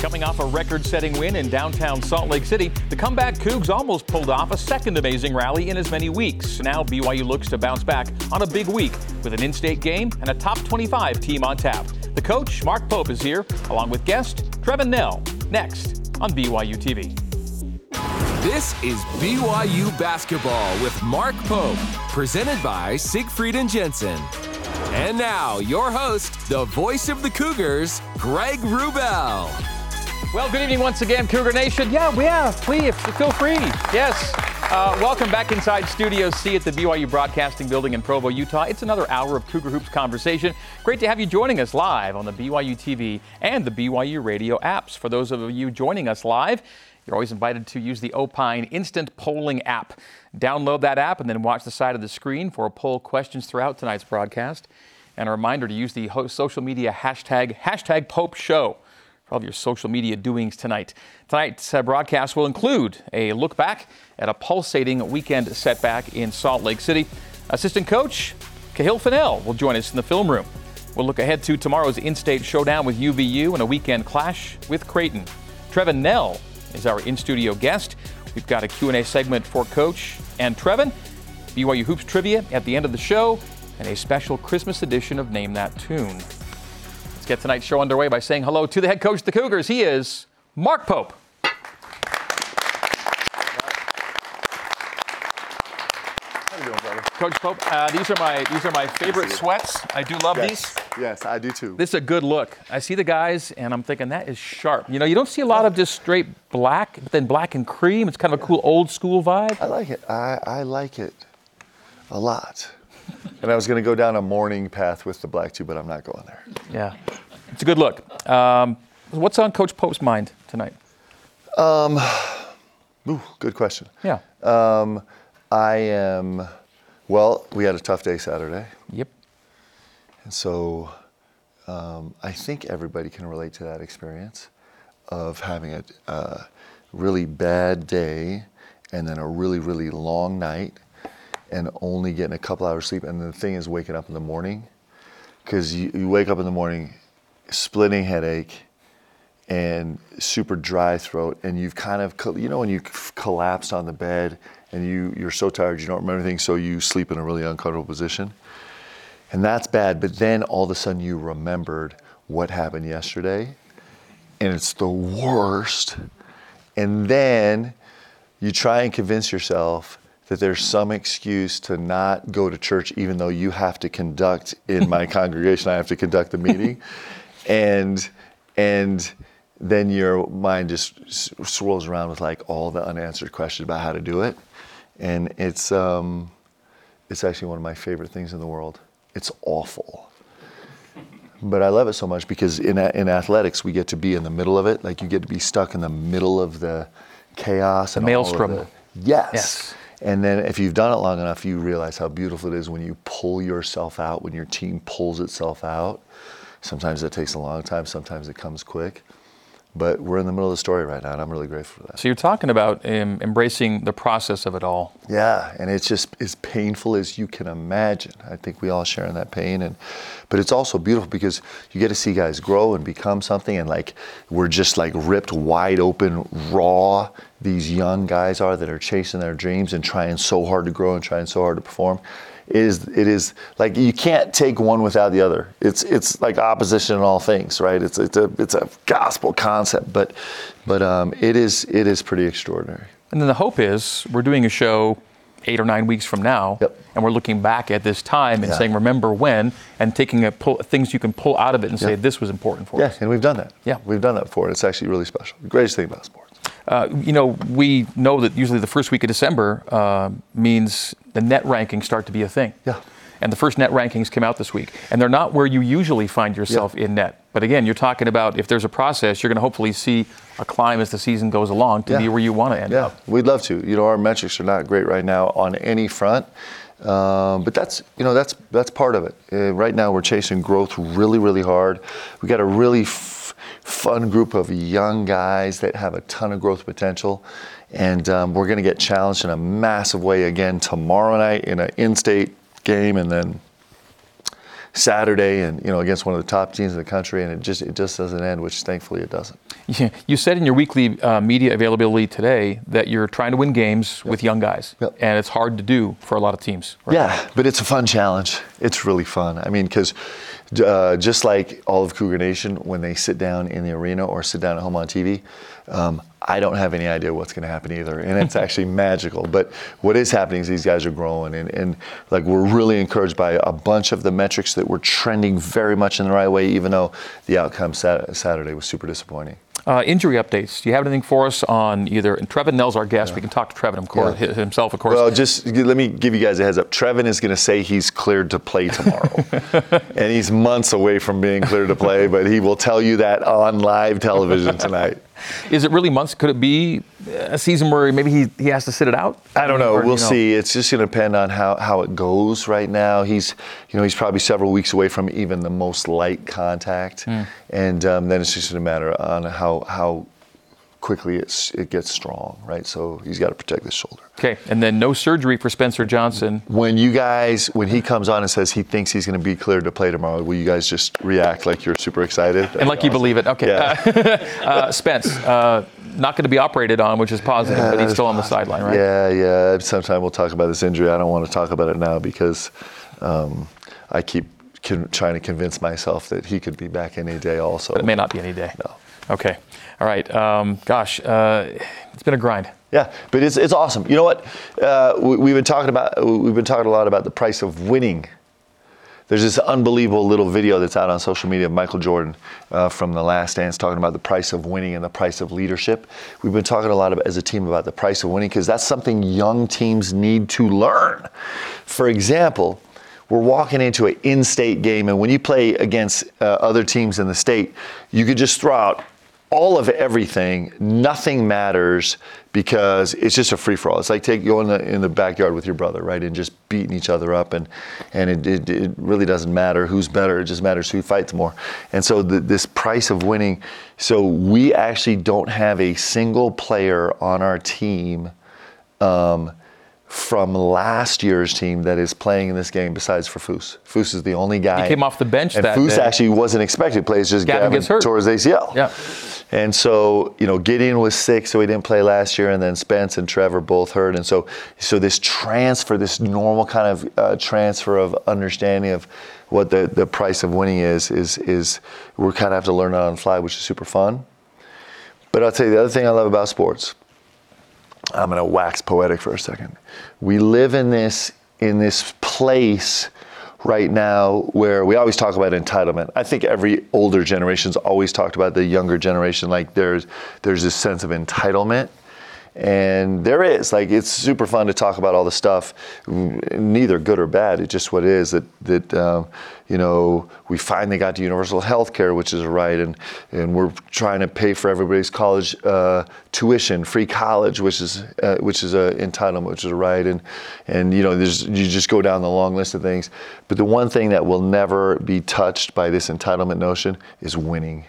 Coming off a record setting win in downtown Salt Lake City, the comeback Cougs almost pulled off a second amazing rally in as many weeks. Now BYU looks to bounce back on a big week with an in state game and a top 25 team on tap. The coach, Mark Pope, is here, along with guest Trevin Knell, next on BYU TV. This is BYU Basketball with Mark Pope, presented by Siegfried and Jensen. And now, your host, the voice of the Cougars, Greg Wrubell. Well, good evening once again, Cougar Nation. Yeah, yeah, please feel free. Yes. Uh, welcome back inside Studio C at the BYU Broadcasting Building in Provo, Utah. It's another hour of Cougar Hoops conversation. Great to have you joining us live on the BYU TV and the BYU radio apps. For those of you joining us live, you're always invited to use the Opine Instant Polling app. Download that app and then watch the side of the screen for poll questions throughout tonight's broadcast. And a reminder to use the social media hashtag, hashtag Pope Show for all of your social media doings tonight. Tonight's uh, broadcast will include a look back at a pulsating weekend setback in Salt Lake City. Assistant coach Kahil Fennell will join us in the film room. We'll look ahead to tomorrow's in-state showdown with UVU and a weekend clash with Creighton. Trevin Knell is our in-studio guest. We've got a Q&A segment for Coach and Trevin, BYU Hoops trivia at the end of the show, and a special Christmas edition of Name That Tune get tonight's show underway by saying hello to the head coach of the Cougars. He is Mark Pope. Coach Pope, uh, these are my these are my favorite sweats. I do love yes. these. Yes, I do too. This is a good look. I see the guys, and I'm thinking that is sharp. You know, you don't see a lot of just straight black, but then black and cream. It's kind of a cool old school vibe. I like it. I, I like it a lot. And I was going to go down a mourning path with the black too, but I'm not going there. Yeah, it's a good look. Um, what's on Coach Pope's mind tonight? Um, ooh, good question. Yeah. Um, I am. Well, we had a tough day Saturday. Yep. And so, um, I think everybody can relate to that experience of having a, a really bad day and then a really, really long night and only getting a couple hours sleep. And the thing is waking up in the morning because you, you wake up in the morning, splitting headache and super dry throat, and you've kind of, you know, when you collapsed on the bed and you, you're so tired you don't remember anything, so you sleep in a really uncomfortable position. And that's bad, but then all of a sudden you remembered what happened yesterday, and it's the worst. And then you try and convince yourself that there's some excuse to not go to church even though you have to conduct in my congregation i have to conduct the meeting. And and then your mind just swirls around with like all the unanswered questions about how to do it. And it's um, it's actually one of my favorite things in the world. It's awful. But I love it so much because in, in athletics we get to be in the middle of it. Like you get to be stuck in the middle of the chaos and maelstrom. the, yes. yes and then if you've done it long enough, you realize how beautiful it is when you pull yourself out, when your team pulls itself out. Sometimes it takes a long time, sometimes it comes quick. But we're in the middle of the story right now, and I'm really grateful for that. So you're talking about um, embracing the process of it all. Yeah, and it's just as painful as you can imagine. I think we all share in that pain, and but it's also beautiful because you get to see guys grow and become something, and like we're just like ripped wide open, raw. These young guys are that are chasing their dreams and trying so hard to grow and trying so hard to perform is it is like you can't take one without the other. It's it's like opposition in all things, right? It's it's a it's a gospel concept, but but um, it is it is pretty extraordinary. And then the hope is we're doing a show eight or nine weeks from now, yep. and we're looking back at this time and yeah. saying, remember when, and taking a pull, things you can pull out of it and say, this was important for yeah, us. Yeah, and we've done that. Yeah. We've done that before. It's actually really special. The greatest thing about sports. Uh, you know, we know that usually the first week of December uh, means the net rankings start to be a thing. Yeah. And the first net rankings came out this week. And they're not where you usually find yourself yeah. in net. But again, you're talking about if there's a process, you're going to hopefully see a climb as the season goes along to yeah. be where you want to end yeah. up. We'd love to. You know, our metrics are not great right now on any front. Um, but that's you know that's that's part of it. Uh, right now we're chasing growth really really hard. We got a really f- fun group of young guys that have a ton of growth potential. And um, we're going to get challenged in a massive way again tomorrow night in an in state game and then Saturday, and you know against one of the top teams in the country, and it just it just doesn't end, which thankfully it doesn't. Yeah. You said in your weekly uh, media availability today that you're trying to win games with young guys, Yep. and it's hard to do for a lot of teams. right? Yeah, but it's a fun challenge. It's really fun. I mean, because uh, just like all of Cougar Nation, when they sit down in the arena or sit down at home on TV, um, I don't have any idea what's going to happen either, and it's actually magical. But what is happening is these guys are growing, and, and like we're really encouraged by a bunch of the metrics that were trending very much in the right way, even though the outcome Sat- Saturday was super disappointing. Uh, injury updates. Do you have anything for us on either? And Trevin Knell's our guest. We can talk to Trevin, of course, Yeah. himself, of course. Well, just let me give you guys a heads up. Trevin is going to say he's cleared to play tomorrow. and he's months away from being cleared to play, but he will tell you that on live television tonight. Is it really months? Could it be a season where maybe he, he has to sit it out? I don't know. Or, We'll you know, see. It's just going to depend on how, how it goes right now. He's, you know, he's probably several weeks away from even the most light contact, Hmm. and um, then it's just a matter on how how quickly it's, it gets strong, right? So he's got to protect his shoulder. Okay, and then no surgery for Spencer Johnson. When you guys, when he comes on and says he thinks he's going to be cleared to play tomorrow, will you guys just react like you're super excited? And like you believe it. Okay. Yeah. Uh, Spence, uh, not going to be operated on, which is positive, but he's still on the sideline, right? Yeah, yeah. Sometime we'll talk about this injury. I don't want to talk about it now because um, I keep con- trying to convince myself that he could be back any day also. But it may not be any day. No. Okay. All right. Um, gosh, uh, it's been a grind. Yeah, but it's, it's awesome. You know what? Uh, we, we've been talking about we've been talking a lot about the price of winning. There's this unbelievable little video that's out on social media of Michael Jordan uh, from The Last Dance talking about the price of winning and the price of leadership. We've been talking a lot about, as a team about the price of winning because that's something young teams need to learn. For example, we're walking into an in-state game, and when you play against uh, other teams in the state, you could just throw out all of everything. Nothing matters because it's just a free for all. It's like take going in the, in the backyard with your brother, right, and just beating each other up, and and it, it, it really doesn't matter who's better. It just matters who fights more. And so the, this price of winning. So we actually don't have a single player on our team. Um, from last year's team that is playing in this game besides for Foose. Foose is the only guy. He came off the bench and that Foose day. actually wasn't expected to play. It's just Gavin Gavin, gets hurt. tore his ACL. Yeah. And so, you know, Gideon was sick, so he didn't play last year, and then Spence and Trevor both hurt. And so, so this transfer, this normal kind of uh, transfer of understanding of what the, the price of winning is, is, is we're kind of have to learn it on the fly, which is super fun. But I'll tell you the other thing I love about sports. I'm going to wax poetic for a second. We live in this in this place right now where we always talk about entitlement. I think every older generation's always talked about the younger generation like there's there's this sense of entitlement. And there is like it's super fun to talk about all the stuff, neither good or bad. It's just what it is that that um, you know we finally got to universal health care, which is a right, and and we're trying to pay for everybody's college uh, tuition, free college, which is uh, which is a entitlement, which is a right, and and you know there's you just go down the long list of things. But the one thing that will never be touched by this entitlement notion is winning,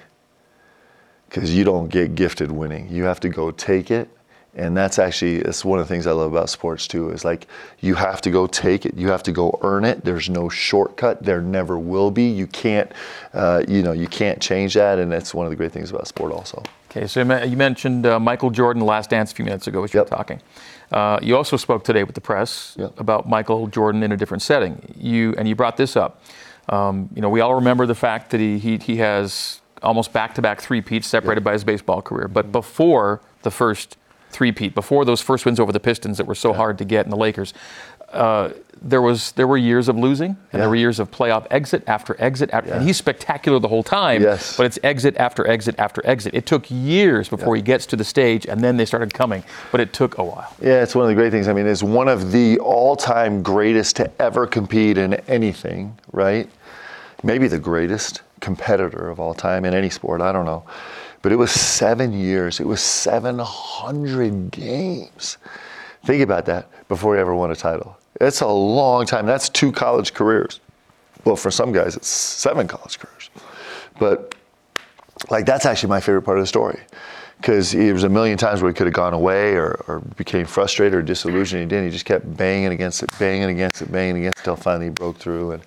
because you don't get gifted winning. You have to go take it and that's actually it's one of the things I love about sports too. Is like you have to go take it, you have to go earn it. There's no shortcut. There never will be. You can't, uh, you know, you can't change that, and that's one of the great things about sport also. Okay, so you mentioned uh, Michael Jordan, Last Dance, a few minutes ago, as you Yep. were talking. Uh, you also spoke today with the press Yep. about Michael Jordan in a different setting. You and you brought this up. Um, you know, we all remember the fact that he he, he has almost back-to-back three-peats separated by his baseball career. But before the first three-peat, before those first wins over the Pistons that were so hard to get in the Lakers, uh, there was there were years of losing and Yeah. there were years of playoff exit after exit, after, and he's spectacular the whole time. Yes. But it's exit after exit after exit. It took years before he gets to the stage, and then they started coming. But it took a while. Yeah, it's one of the great things. I mean, it's one of the all-time greatest to ever compete in anything, right? Maybe the greatest competitor of all time in any sport. I don't know, but it was seven years. It was 700 games. Think about that before he ever won a title. It's a long time. That's two college careers. Well, for some guys, it's seven college careers. But like that's actually my favorite part of the story because there was a million times where he could have gone away or, or became frustrated or disillusioned. He didn't. He just kept banging against it, banging against it, banging against it until finally he broke through. And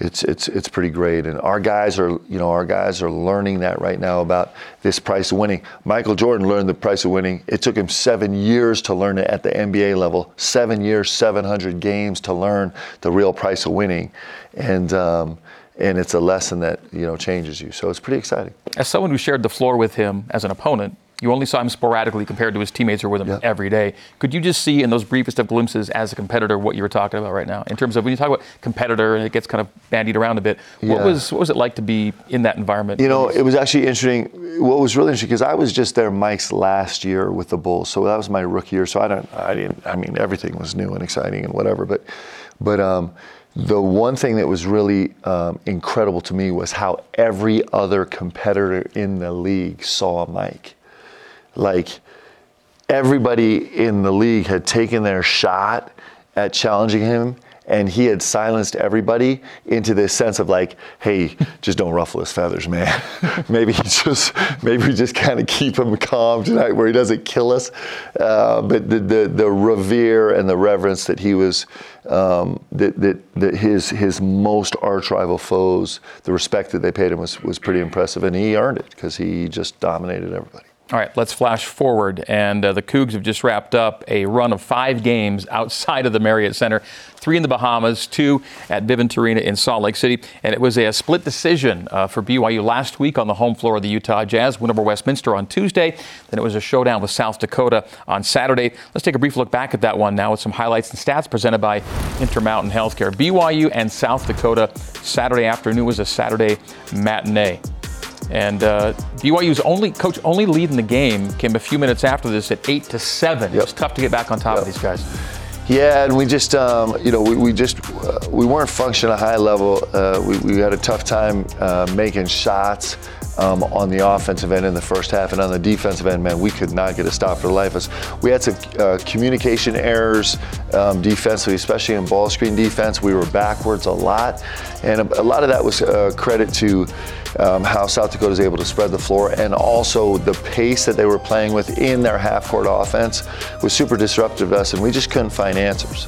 it's it's it's pretty great. And our guys are you know our guys are learning that right now about this price of winning. Michael Jordan learned the price of winning. It took him seven years to learn it at the NBA level. Seven years, 700 games to learn the real price of winning, and. Um, and it's a lesson that you know changes you. So it's pretty exciting. As someone who shared the floor with him as an opponent, you only saw him sporadically compared to his teammates who were with him every day. Could you just see in those briefest of glimpses as a competitor what you were talking about right now? In terms of when you talk about competitor and it gets kind of bandied around a bit, what Yeah. was what was it like to be in that environment? You know, it was actually interesting. What was really interesting because I was just there Mike's last year with the Bulls, so that was my rookie year. So I don't, I didn't. I mean, everything was new and exciting and whatever. But, but um, the one thing that was really um, incredible to me was how every other competitor in the league saw Mike. Like everybody in the league had taken their shot at challenging him and he had silenced everybody into this sense of like hey just don't ruffle his feathers man. Maybe just maybe we just kind of keep him calm tonight where he doesn't kill us. Uh, but the, the the revere and the reverence that he was um, that, that, that his his most arch rival foes the respect that they paid him was, was pretty impressive and he earned it because he just dominated everybody All right, let's flash forward. And uh, the Cougs have just wrapped up a run of five games outside of the Marriott Center three in the Bahamas, two at Vivint Arena in Salt Lake City. And it was a split decision uh, for BYU last week on the home floor of the Utah Jazz, win over Westminster on Tuesday. Then it was a showdown with South Dakota on Saturday. Let's take a brief look back at that one now with some highlights and stats presented by Intermountain Healthcare. BYU and South Dakota Saturday afternoon was a Saturday matinee. And uh, BYU's only coach only lead in the game came a few minutes after this at eight to seven. It was tough to get back on top of these guys. Yeah, and we just, um, you know, we, we just, uh, we weren't functioning at a high level. Uh, we, we had a tough time uh, making shots um, on the offensive end in the first half, and on the defensive end, man, we could not get a stop for the life of us. We had some uh, communication errors um, defensively, especially in ball screen defense. We were backwards a lot, and a, a lot of that was uh, credit to um, how South Dakota was able to spread the floor, and also the pace that they were playing with in their half-court offense was super disruptive to us, and we just couldn't find answers.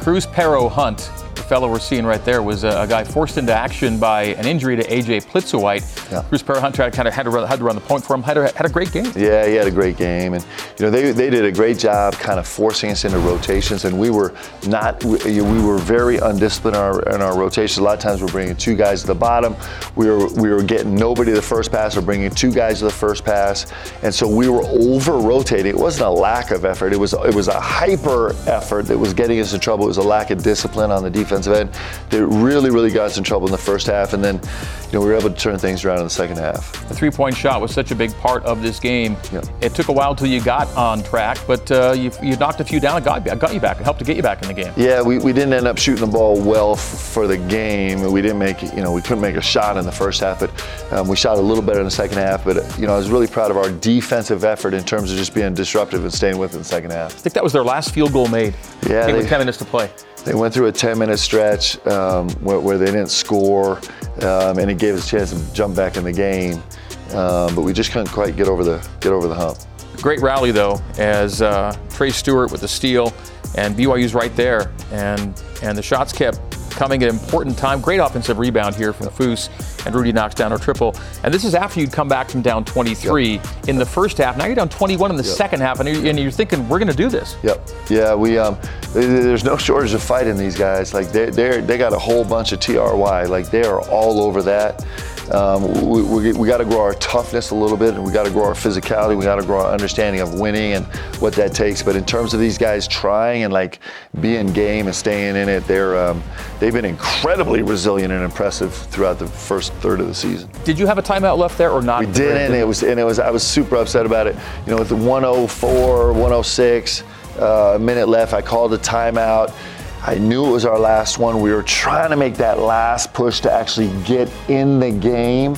Kruz Perrott-Hunt, the fellow we're seeing right there, was a, a guy forced into action by an injury to AJ Plitzuweit. Yeah. Kruz Perrott-Hunt kind of had to, run, had to run the point for him. Had a, had a great game. Yeah, he had a great game, and you know they, they did a great job kind of forcing us into rotations, and we were not we, we were very undisciplined in our, in our rotations. A lot of times we're bringing two guys to the bottom, we were we were getting nobody to the first pass, or bringing two guys to the first pass, and so we were over rotating. It wasn't a lack of effort; it was it was a hyper effort that was getting us in trouble. It was a lack of discipline on the defensive end that really really got us in trouble in the first half, and then you know we were able to turn things around in the second half. The three point shot was such a big part of this game. Yeah. It took a while till you got on track, but uh, you, you knocked a few down and got, got you back. It helped to get you back in the game. Yeah, we, we didn't end up shooting the ball well f- for the game. We didn't make, you know, we couldn't make a shot in the first half, but um, we shot a little better in the second half. But, you know, I was really proud of our defensive effort in terms of just being disruptive and staying with it in the second half. I think that was their last field goal made. Yeah, Came with 10 minutes to play. They went through a 10 minute stretch um, where, where they didn't score, um, and it gave us a chance to jump back in the game. Um, but we just couldn't quite get over the get over the hump. Great rally though, as uh, Trey Stewart with the steal, and BYU's right there, and and the shots kept coming at an important time. Great offensive rebound here from Foose, and Rudi knocks down a triple. And this is after you'd come back from down 23 in the first half. Now you're down 21 in the second half, and you're, and you're thinking we're going to do this. Yep. Yeah, we um, th- th- there's no shortage of fight in these guys. Like they they they got a whole bunch of TRY. Like they are all over that. Um, we we, we got to grow our toughness a little bit, and we got to grow our physicality. We got to grow our understanding of winning and what that takes. But in terms of these guys trying and like being game and staying in it, they're um, they've been incredibly resilient and impressive throughout the first third of the season. Did you have a timeout left there or not? We didn't. It was, and it was. I was super upset about it. You know, with the 104, 106 uh, minute left, I called a timeout. I knew it was our last one. We were trying to make that last push to actually get in the game,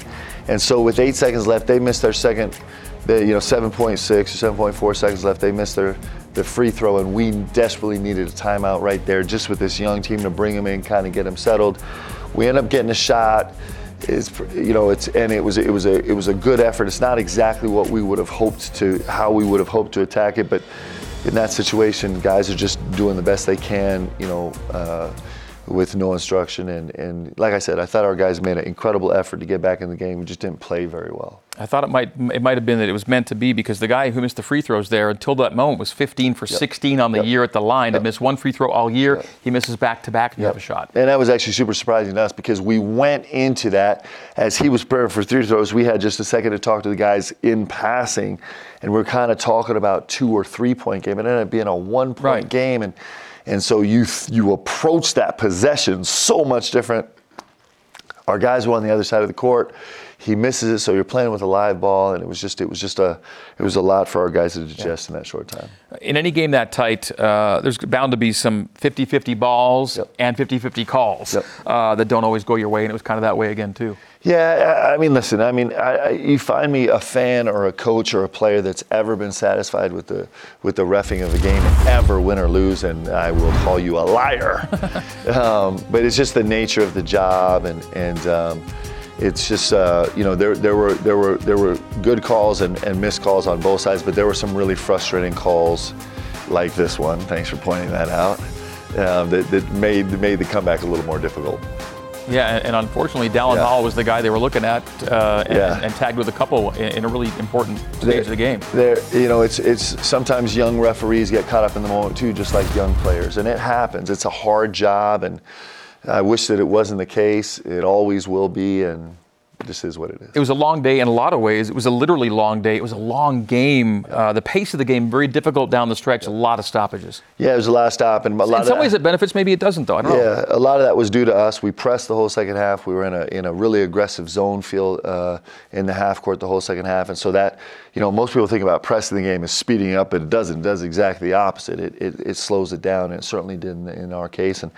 and so with eight seconds left, they missed their second. They, you know, 7.6 or 7.4 seconds left. They missed their the free throw, and we desperately needed a timeout right there, just with this young team to bring them in, kind of get them settled. We end up getting a shot is you know it's and it was it was a it was a good effort. It's not exactly what we would have hoped to how we would have hoped to attack it, but in that situation, guys are just doing the best they can. You know, uh, with no instruction. And, and like I said, I thought our guys made an incredible effort to get back in the game. We just didn't play very well. I thought it might it might have been that it was meant to be because the guy who missed the free throws there until that moment was 15 for Yep. 16 on the Yep. year at the line. To miss one free throw all year, Yep. he misses back to back and you have a shot. And that was actually super surprising to us because we went into that as he was preparing for three throws. We had just a second to talk to the guys in passing, and we are kind of talking about two or three point game. It ended up being a one point Right. game, and and so you you approach that possession so much different. Our guys were on the other side of the court. He misses it, so you're playing with a live ball, and it was just it was just a it was a lot for our guys to digest in that short time. In any game that tight, uh, there's bound to be some 50-50 balls Yep. and 50-50 calls Yep. uh, that don't always go your way, and it was kind of that way again too. Yeah, I mean, listen. I mean, I, I, you find me a fan or a coach or a player that's ever been satisfied with the with the refing of a game, ever win or lose, and I will call you a liar. um, but it's just the nature of the job, and and um, it's just uh, you know there there were there were there were good calls and, and missed calls on both sides, but there were some really frustrating calls, like this one. Thanks for pointing that out. Um, that, that made made the comeback a little more difficult. Yeah, and, and unfortunately, Dallin Yeah. Hall was the guy they were looking at uh, and, Yeah. and tagged with a couple in, in a really important stage of the game. There, you know, it's it's sometimes young referees get caught up in the moment too, just like young players, and it happens. It's a hard job, and I wish that it wasn't the case. It always will be, and it just is what it is. It was a long day in a lot of ways. It was a literally long day. It was a long game. Uh, the pace of the game very difficult down the stretch. A lot of stoppages. Yeah, it was the last stop, and a lot In of some that- ways, it benefits. Maybe it doesn't, though. I don't know. Yeah, a lot of that was due to us. We pressed the whole second half. We were in a in a really aggressive zone feel uh, in the half court the whole second half, and so that you know most people think about pressing the game as speeding up, but it doesn't. It does exactly the opposite. It it, it slows it down, and it certainly did in, in our case, and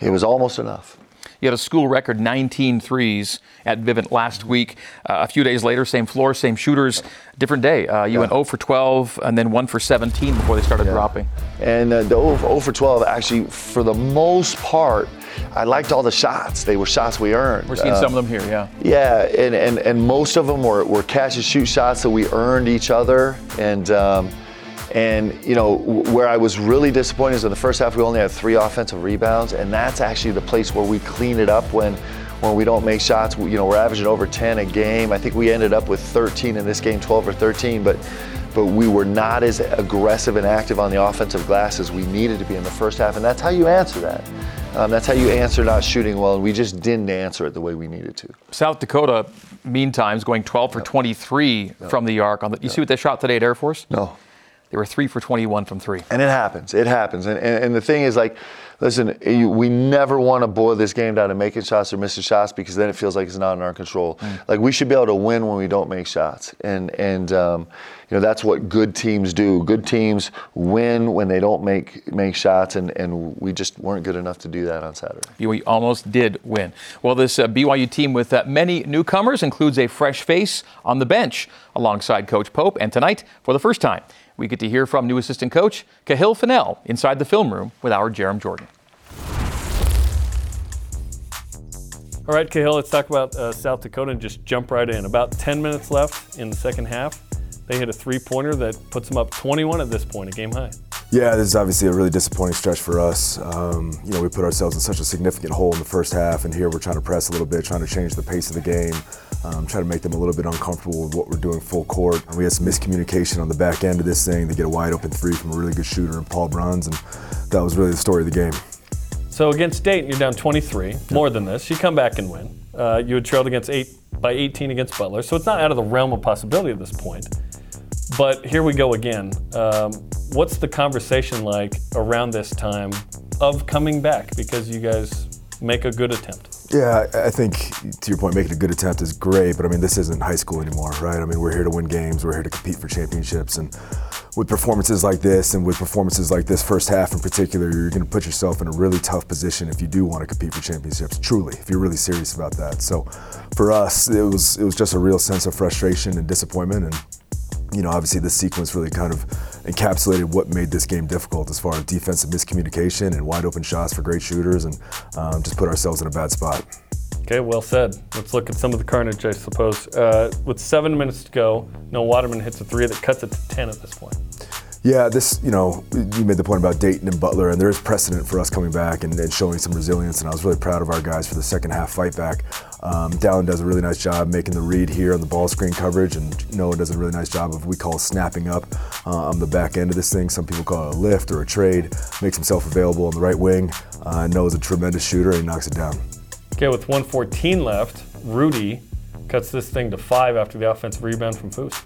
it was almost enough. You had a school record 19 threes at Vivint last week. Uh, a few days later, same floor, same shooters, different day. Uh, you went 0 for 12 and then 1 for 17 before they started dropping. And uh, the 0 for- 0 for 12, actually, for the most part, I liked all the shots. They were shots we earned. We're seeing some of them here, yeah. Yeah, and, and, and most of them were, were catch and shoot shots that we earned each other. And, um, and you know, where I was really disappointed is in the first half we only had three offensive rebounds, and that's actually the place where we clean it up when, when we don't make shots. You know, we're averaging over 10 a game. I think we ended up with 13 in this game, 12 or 13, but but we were not as aggressive and active on the offensive glass as we needed to be in the first half, and that's how you answer that. Um, that's how you answer not shooting well, and we just didn't answer it the way we needed to. South Dakota, meantime, is going 12 for 23 from the arc. On the, you see what they shot today at Air Force? No. They were 3 for 21 from 3. And it happens. It happens. And, and, and the thing is, like, listen, you, we never want to boil this game down to making shots or missing shots because then it feels like it's not in our control. Like, we should be able to win when we don't make shots. And, and um, you know, that's what good teams do. Good teams win when they don't make, make shots, and, and we just weren't good enough to do that on Saturday. We almost did win. Well, this uh, BYU team with uh, many newcomers includes a fresh face on the bench alongside Coach Pope. And tonight, for the first time, we get to hear from new assistant coach Kahil Fennell inside the film room with our Jarom Jordan. All right, Kahil, let's talk about uh, South Dakota and just jump right in. About 10 minutes left in the second half. They hit a three pointer that puts them up 21 at this point, a game high. Yeah, this is obviously a really disappointing stretch for us. Um, you know, we put ourselves in such a significant hole in the first half, and here we're trying to press a little bit, trying to change the pace of the game, um, try to make them a little bit uncomfortable with what we're doing full court. We had some miscommunication on the back end of this thing. They get a wide open three from a really good shooter in Paul Bruns, and that was really the story of the game. So against Dayton, you're down 23, more than this. You come back and win. Uh, you had trailed against eight by 18 against Butler, so it's not out of the realm of possibility at this point. But here we go again. Um, what's the conversation like around this time of coming back? Because you guys make a good attempt. Yeah, I think to your point, making a good attempt is great, but I mean, this isn't high school anymore, right? I mean, we're here to win games, we're here to compete for championships, and with performances like this, and with performances like this first half in particular, you're going to put yourself in a really tough position if you do want to compete for championships. Truly, if you're really serious about that. So, for us, it was it was just a real sense of frustration and disappointment, and you know, obviously this sequence really kind of encapsulated what made this game difficult as far as defensive miscommunication and wide open shots for great shooters, and um, just put ourselves in a bad spot. Okay, well said. Let's look at some of the carnage, I suppose. Uh, with seven minutes to go, Noah Waterman hits a three that cuts it to 10 at this point. Yeah, this, you know, you made the point about Dayton and Butler, and there is precedent for us coming back and, and showing some resilience, and I was really proud of our guys for the second half fight back. Um, Dallin does a really nice job making the read here on the ball screen coverage, and Noah does a really nice job of we call snapping up uh, on the back end of this thing. Some people call it a lift or a trade. Makes himself available on the right wing. Uh, Noah's a tremendous shooter, and knocks it down. Okay, with 114 left, Rudi cuts this thing to five after the offensive rebound from Foose.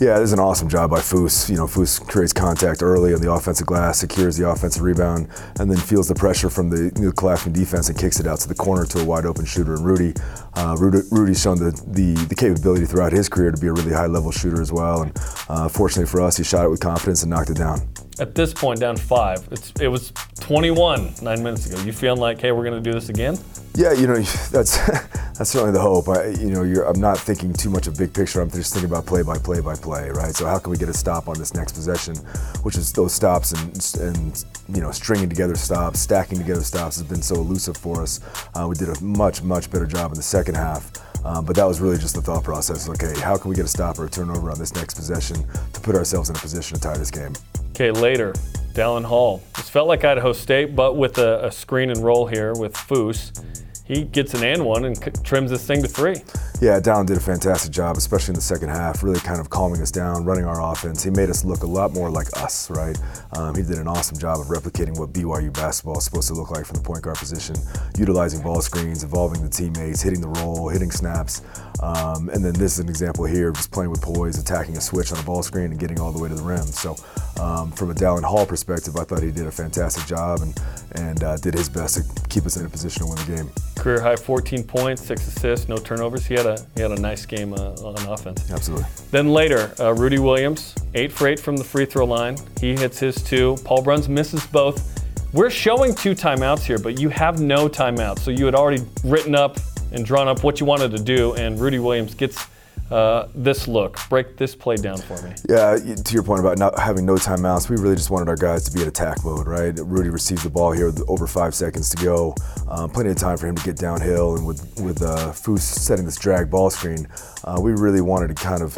Yeah, it is an awesome job by Foose. You know, Foose creates contact early on the offensive glass, secures the offensive rebound, and then feels the pressure from the new defense and kicks it out to the corner to a wide open shooter. And Rudi, uh, Rudi Rudi's shown the, the, the capability throughout his career to be a really high level shooter as well. And uh, fortunately for us, he shot it with confidence and knocked it down. At this point, down five. It's, it was 21 nine minutes ago. You feeling like, hey, we're going to do this again? Yeah, you know, that's that's certainly the hope. I, you know, I'm not thinking too much of big picture. I'm just thinking about play by play by play, right? So how can we get a stop on this next possession, which is those stops and and you know stringing together stops, stacking together stops has been so elusive for us. Uh, we did a much much better job in the second half. Um, but that was really just the thought process. Okay, how can we get a stop or a turnover on this next possession to put ourselves in a position to tie this game? Okay, later, Dallin Hall. This felt like Idaho State, but with a, a screen and roll here with Foose he gets an and one and c- trims this thing to three. Yeah, Dallin did a fantastic job, especially in the second half, really kind of calming us down, running our offense. He made us look a lot more like us, right? Um, he did an awesome job of replicating what BYU basketball is supposed to look like from the point guard position, utilizing ball screens, involving the teammates, hitting the roll, hitting snaps. Um, and then this is an example here, just playing with poise, attacking a switch on a ball screen and getting all the way to the rim. So um, from a Dallin Hall perspective, I thought he did a fantastic job and, and uh, did his best to keep us in a position to win the game. Career high 14 points, six assists, no turnovers. He had a he had a nice game uh, on offense. Absolutely. Then later, uh, Rudi Williams, eight for eight from the free throw line. He hits his two. Paul Bruns misses both. We're showing two timeouts here, but you have no timeouts. So you had already written up and drawn up what you wanted to do, and Rudi Williams gets uh, this look. Break this play down for me. Yeah, to your point about not having no timeouts, we really just wanted our guys to be in attack mode, right? Rudi receives the ball here with over five seconds to go. Um, plenty of time for him to get downhill, and with with uh, Foose setting this drag ball screen, uh, we really wanted to kind of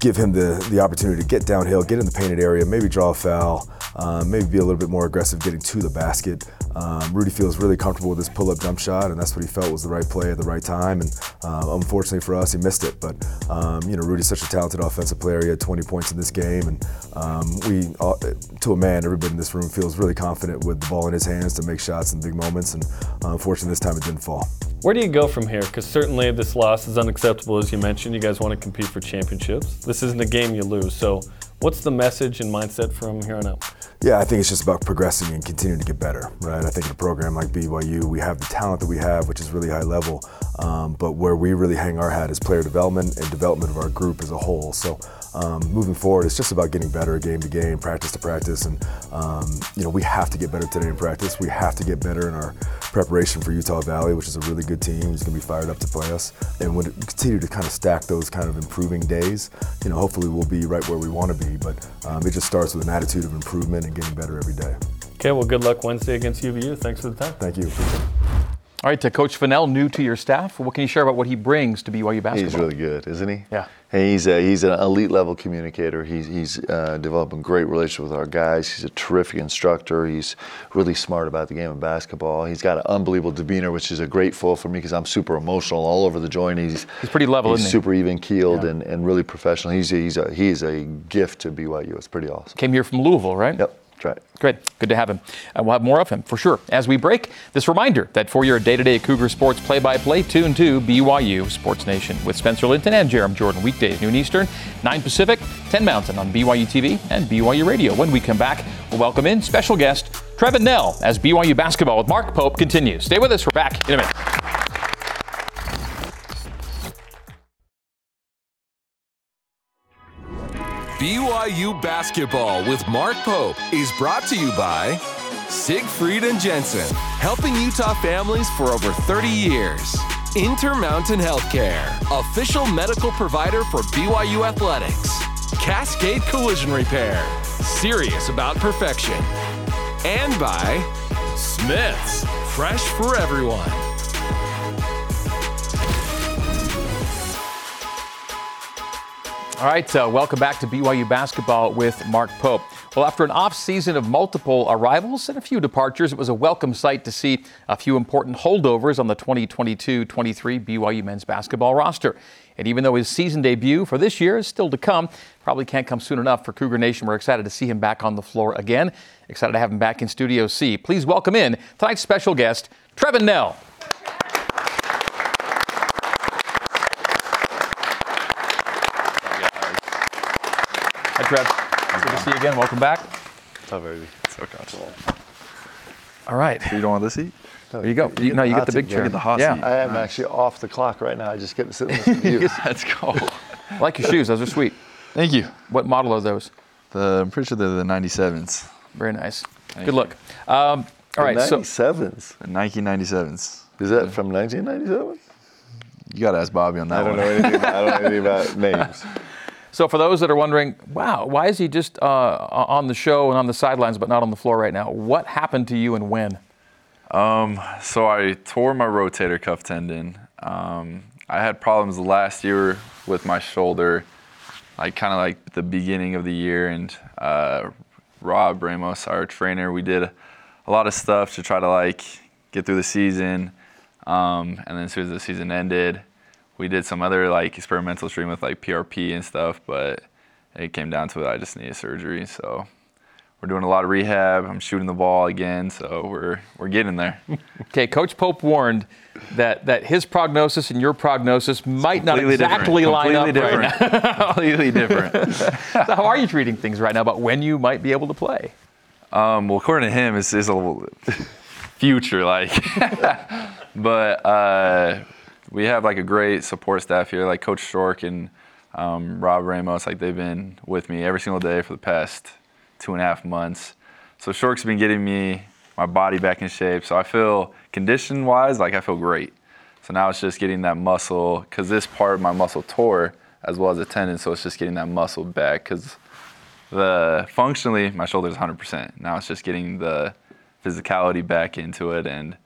give him the, the opportunity to get downhill, get in the painted area, maybe draw a foul, um, maybe be a little bit more aggressive getting to the basket. Um, Rudi feels really comfortable with his pull-up jump shot, and that's what he felt was the right play at the right time. And uh, unfortunately for us, he missed it. But um, you know, Rudi's such a talented offensive player. He had 20 points in this game, and um, we, uh, to a man, everybody in this room feels really confident with the ball in his hands to make shots in big moments. And uh, unfortunately, this time it didn't fall. Where do you go from here? Because certainly this loss is unacceptable, as you mentioned. You guys want to compete for championships. This isn't a game you lose. So, what's the message and mindset from here on out? Yeah, I think it's just about progressing and continuing to get better, right? I think in a program like BYU, we have the talent that we have, which is really high level. Um, but where we really hang our hat is player development and development of our group as a whole. So um, moving forward, it's just about getting better game to game, practice to practice, and um, you know we have to get better today in practice. We have to get better in our preparation for Utah Valley, which is a really good team who's going to be fired up to play us. And when we continue to kind of stack those kind of improving days, you know, hopefully we'll be right where we want to be. But um, it just starts with an attitude of improvement and getting better every day. Okay, well, good luck Wednesday against UVU. Thanks for the time. Thank you. All right, to Coach Fennell, new to your staff, what can you share about what he brings to BYU basketball? He's really good, isn't he? Yeah. Hey, he's a, he's an elite level communicator. He's he's uh, developing great relationship with our guys. He's a terrific instructor. He's really smart about the game of basketball. He's got an unbelievable demeanor, which is a great foil for me because I'm super emotional all over the joint. He's he's pretty level. He's isn't he? super he? even keeled Yeah. and, and really professional. He's a, he's a he's a gift to BYU. It's pretty awesome. Came here from Louisville, right? Yep, that's right. Great. Good to have him. And we'll have more of him for sure. As we break, this reminder that for your day to day Cougar Sports play by play, tune to BYU Sports Nation with Spencer Linton and Jarom Jordan. Weekdays, noon Eastern, 9 Pacific, 10 Mountain on BYU TV and BYU Radio. When we come back, we'll welcome in special guest Trevin Knell as BYU basketball with Mark Pope continues. Stay with us. We're back in a minute. BYU basketball with Mark Pope is brought to you by Siegfried and Jensen, helping Utah families for over 30 years. Intermountain Healthcare, official medical provider for BYU athletics. Cascade Collision Repair, serious about perfection. And by Smith's, fresh for everyone. All right, uh, welcome back to BYU basketball with Mark Pope. Well, after an off season of multiple arrivals and a few departures, it was a welcome sight to see a few important holdovers on the 2022 23 BYU men's basketball roster. And even though his season debut for this year is still to come, probably can't come soon enough for Cougar Nation. We're excited to see him back on the floor again. Excited to have him back in Studio C. Please welcome in tonight's special guest, Trevin Knell. Hi, Trev. Good to see you again. Welcome back. Oh, baby. So comfortable. All right. You don't want this seat? There you go. You, no, you get the big chair. Get the hot yeah. seat. I am actually off the clock right now. I just get to sit and listen to you. Let's go. I like your shoes. Those are sweet. Thank you. What model are those? The, I'm pretty sure they're the 97s. Very nice. Thank Good you. look. Um, all right. So 97s. The Nike 97s. Is that from 1997? You got to ask Bobby on that I don't one. know anything. About, I don't know anything about names. So, for those that are wondering, wow, why is he just uh, on the show and on the sidelines but not on the floor right now? What happened to you and when? So I tore my rotator cuff tendon. Um, I had problems last year with my shoulder, like kind of like the beginning of the year. And uh, Rob Ramos, our trainer, we did a lot of stuff to try to like get through the season. Um, and then as soon as the season ended, we did some other like experimental treatment with like PRP and stuff. But it came down to it, I just needed surgery. So we're doing a lot of rehab. I'm shooting the ball again, so we're we're getting there. Okay, Coach Pope warned that, that his prognosis and your prognosis might not Completely different. exactly line up Completely right now. different. Completely different. So how are you treating things right now about when you might be able to play? Um, well, according to him, it's, it's a little future like, but uh, we have like a great support staff here, like Coach Shork and um, Rob Ramos. Like they've been with me every single day for the past two and a half months. So Shork's been getting me my body back in shape. So I feel condition-wise, like I feel great. So now it's just getting that muscle, because this part of my muscle tore as well as the tendon. So it's just getting that muscle back, because the functionally my shoulder's 100%. Now it's just getting the physicality back into it and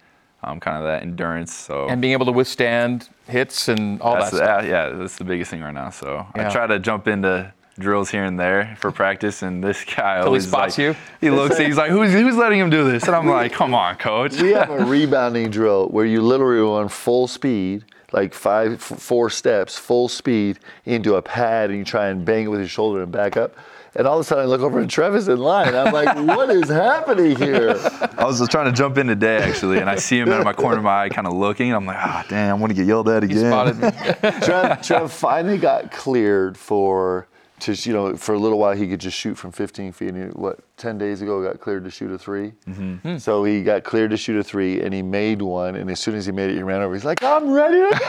um, kind of that endurance. So And being able to withstand hits and all that's that stuff. yeah, that's the biggest thing right now. So Yeah. I try to jump into drills here and there for practice, and this guy he always spots like, you? He looks, he's like, who's who's letting him do this? And I'm like, come on, coach. We have a rebounding drill where you literally run full speed, like five, f- four steps, full speed into a pad, and you try and bang it with your shoulder and back up. And all of a sudden, I look over and Trevor's in line. I'm like, what is happening here? I was just trying to jump in today actually, and I see him out of my corner of my eye, kind of looking. And I'm like, ah, damn, I'm gonna get yelled at again. He again. spotted me. Trev, Trev finally got cleared for, to you know, for a little while he could just shoot from 15 feet. And he, what, 10 days ago got cleared to shoot a 3 Mm-hmm. So he got cleared to shoot a three, and he made one. And as soon as he made it, he ran over. He's like, I'm ready to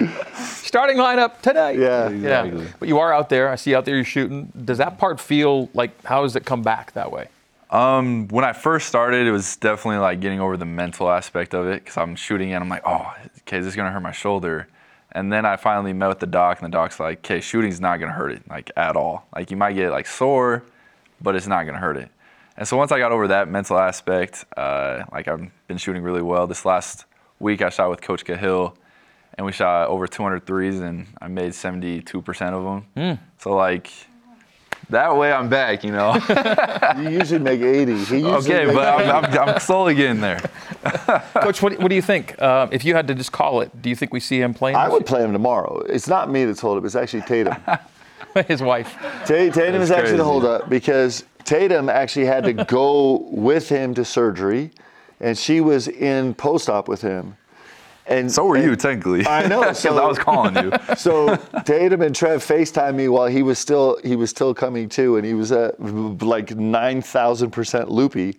go. Starting lineup today. Yeah. Yeah. But you are out there. I see you out there you're shooting. Does that part feel like, how does it come back that way? Um, when I first started, it was definitely like getting over the mental aspect of it because I'm shooting and I'm like, oh, okay, is this gonna hurt my shoulder? And then I finally met with the doc, and the doc's like, okay, shooting's not gonna hurt it like at all. Like you might get like sore, but it's not gonna hurt it. And so once I got over that mental aspect, uh, like I've been shooting really well. This last week, I shot with Coach Cahill, and we shot over 200 threes, and I made 72% of them. So like. That way I'm back, you know. You usually make 80. He usually Okay, makes but I'm, I'm, I'm slowly getting there. Coach, what, what do you think? Uh, if you had to just call it, do you think we see him playing? I would play him tomorrow. It's not me that's told him. It's actually Tatum. His wife. Ta- Tatum That's is actually the crazy. holdup because Tatum actually had to go with him to surgery, and she was in post-op with him. And So were you, and- technically. I know, 'Cause so- I was calling you. So Tatum and Trev FaceTime me while he was still he was still coming to, and he was at like nine thousand percent loopy,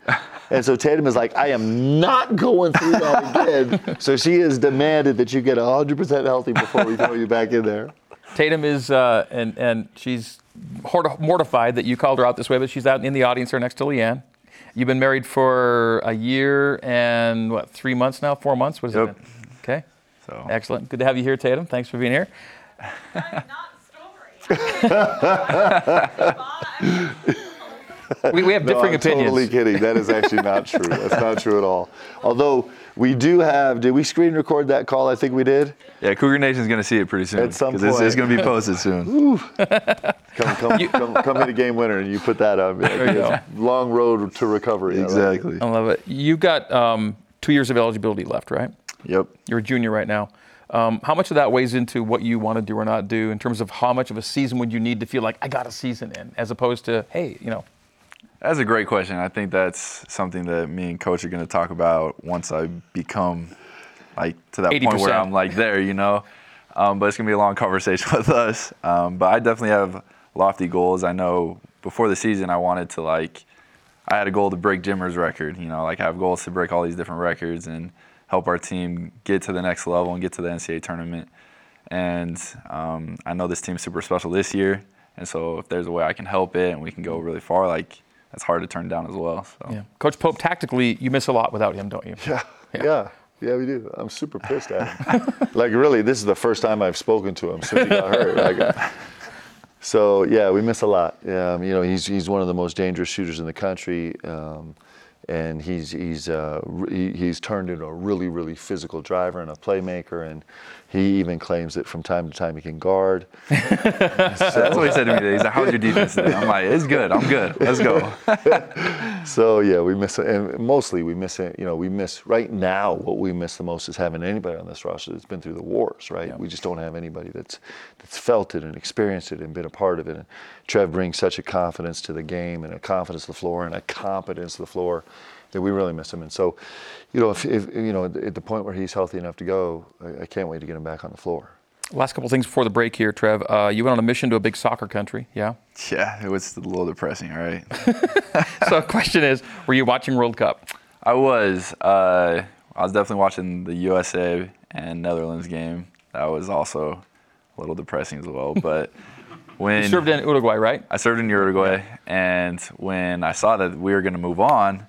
and so Tatum is like, I am not going through that again. so she has demanded that you get hundred percent healthy before we throw you back in there. Tatum is, uh, and, and she's mortified that you called her out this way, but she's out in the audience here next to Leanne. You've been married for a year and what, three months now? Four months? What has Yep. it been? Okay. So Excellent. Good to have you here, Tatum. Thanks for being here. not story. We, we have No, differing I'm opinions. Totally kidding. That is actually not true. That's not true at all. Although we do have. Did we screen record that call? I think we did. Yeah, Cougar Nation's gonna see it pretty soon. At some 'cause it's, it's gonna be posted soon. Come, come, come, come hit a game winner, and you put that up. There you go. Long road to recovery. I like it. exactly. I love it. You've got um, two years of eligibility left, right? Yep. You're a junior right now. Um, how much of that weighs into what you want to do or not do in terms of how much of a season would you need to feel like I got a season in, as opposed to hey, you know, That's a great question. I think that's something that me and coach are going to talk about once I become like to that point where I'm like there, you know. Um, but it's going to be a long conversation with us. Um, but I definitely have lofty goals. I know before the season I wanted to like I had a goal to break Jimmer's record. You know, like I have goals to break all these different records and help our team get to the next level and get to the NCAA tournament. And um, I know this team's super special this year. And so if there's a way I can help it and we can go really far, like that's hard to turn down as well. So yeah. Coach Pope, tactically, you miss a lot without him, don't you? Yeah, yeah, yeah, we do. I'm super pissed at him. like, really, this is the first time I've spoken to him since he got hurt. Like, so yeah, we miss a lot. Um, you know, he's he's one of the most dangerous shooters in the country, um, and he's he's uh, he- he's turned into a really really physical driver and a playmaker, and he even claims that from time to time he can guard. that's what he said to me today. He's like, How's your defense today? I'm like, It's good. I'm good. Let's go. So yeah, we miss it, and mostly we miss it. You know, we miss right now. What we miss the most is having anybody on this roster that's been through the wars. Right? We just don't have anybody that's that's felt it and experienced it and been a part of it. And Trev brings such a confidence to the game and a confidence to the floor and a competence to the floor that we really miss him. And so, you know, if, if you know at the point where he's healthy enough to go, I, I can't wait to get him back on the floor. Last couple things before the break here, Trev. Uh, you went on a mission to a big soccer country, yeah? Yeah, it was a little depressing, all right? so question is, were you watching World Cup? I was. Uh, I was definitely watching the USA and Netherlands game. That was also a little depressing as well. But when You served in Uruguay, right? I served in Uruguay, and when I saw that we were going to move on,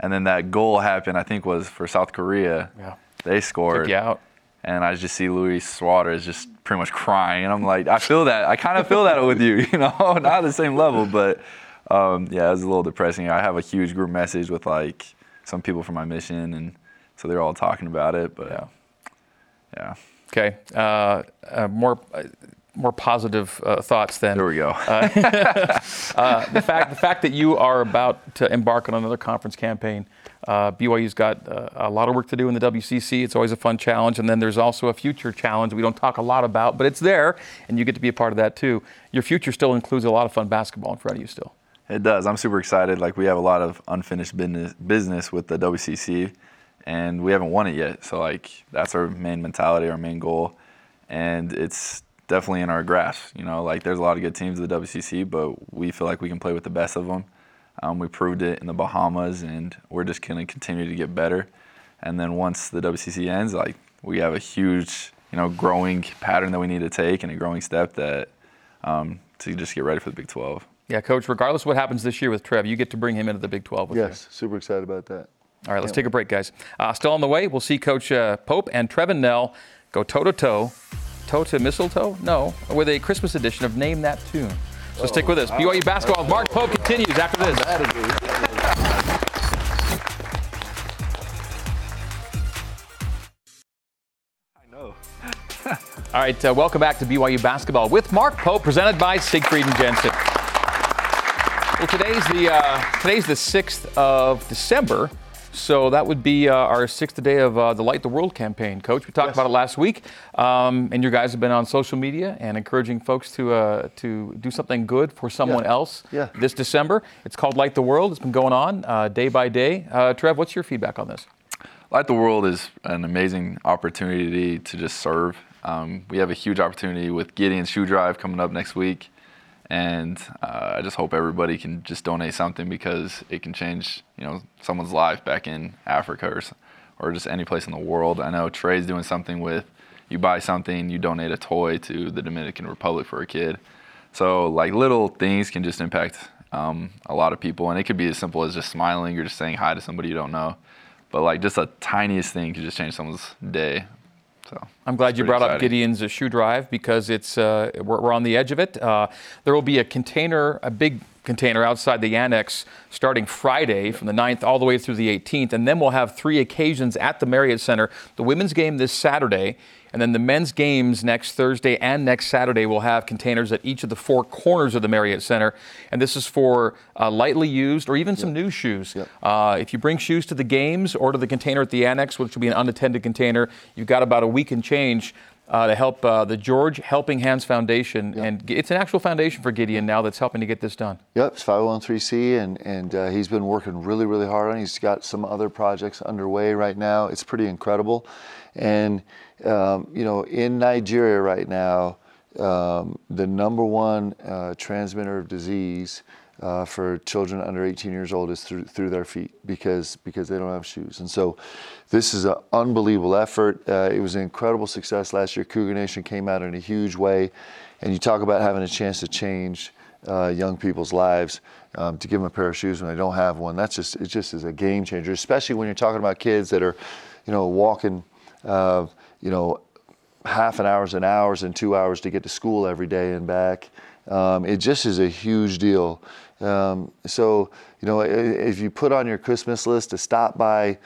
and then that goal happened, I think was for South Korea. Yeah. They scored. Took you out. and I just see Luis Suarez just pretty much crying, and I'm like, I feel that. I kind of feel that with you, you know, not at the same level, but um, yeah, it was a little depressing. I have a huge group message with like some people from my mission, and so they're all talking about it, but Yeah. yeah, Okay. Uh, uh, more, uh, more positive uh, thoughts then. there we go. Uh, the fact the fact that you are about to embark on another conference campaign, uh, BYU's got uh, a lot of work to do in the WCC. It's always a fun challenge, and then there's also a future challenge we don't talk a lot about, but it's there, and you get to be a part of that too. Your future still includes a lot of fun basketball in front of you still. It does. I'm super excited. Like we have a lot of unfinished business business with the WCC, and we haven't won it yet. So like that's our main mentality, our main goal, and it's definitely in our grasp. You know, like there's a lot of good teams in the WCC, but we feel like we can play with the best of them. Um, we proved it in the Bahamas, and we're just gonna continue to get better. And then once the WCC ends, like we have a huge, you know, growing pattern that we need to take and a growing step that um, to just get ready for the Big 12. Yeah, coach. Regardless of what happens this year with Trev, you get to bring him into the Big 12 with you. Yes, super excited about that. All right, let's take a break, guys. Uh, still on the way, we'll see Coach uh, Pope and Trevin Knell go toe to toe, toe to mistletoe? No, with a Christmas edition of Name That Tune. So stick with us. BYU basketball. with Mark Pope continues after this. All right, uh, welcome back to BYU basketball with Mark Pope, presented by Siegfried and Jensen. Well, today's the uh, today's the sixth of December, so that would be uh, our sixth day of uh, the Light the World campaign. Coach, we talked Yes. about it last week, um, and you guys have been on social media and encouraging folks to uh, to do something good for someone Yeah. else. Yeah. This December, it's called Light the World. It's been going on uh, day by day. Uh, Trev, what's your feedback on this? Light the World is an amazing opportunity to just serve. Um, we have a huge opportunity with Gideon's Shoe Drive coming up next week. And uh, I just hope everybody can just donate something because it can change, you know, someone's life back in Africa or, or just any place in the world. I know Trey's doing something with you buy something, you donate a toy to the Dominican Republic for a kid. So like little things can just impact um, a lot of people, and it could be as simple as just smiling or just saying hi to somebody you don't know. But like just the tiniest thing could just change someone's day. So I'm glad you brought up. Gideon's shoe drive because it's uh, we're, we're on the edge of it. Uh, there will be a container, a big container outside the annex starting Friday from the 9th all the way through the 18th. And then we'll have three occasions at the Marriott Center. The women's game this Saturday, and then the men's games next Thursday and next Saturday will have containers at each of the four corners of the Marriott Center. And this is for uh, lightly used or even some new shoes. Uh, if you bring shoes to the games or to the container at the annex, which will be an unattended container, you've got about a week and change. Uh, to help uh, the George Helping Hands Foundation, and it's an actual foundation for Gideon now that's helping to get this done. Yep, it's 501c, and and uh, he's been working really, really hard on. it. He's got some other projects underway right now. It's pretty incredible, and um, you know, in Nigeria right now, um, the number one uh, transmitter of disease uh, for children under 18 years old is through through their feet because because they don't have shoes. And so, this is an unbelievable effort. Uh, it was an incredible success last year. Cougar Nation came out in a huge way, and you talk about having a chance to change uh, young people's lives. Um, to give them a pair of shoes when they don't have one, that's just it. Just is a game changer, especially when you're talking about kids that are, you know, walking, uh, you know, half an hours and hours and two hours to get to school every day and back. Um, it just is a huge deal. Um, so, you know, if you put on your Christmas list to stop by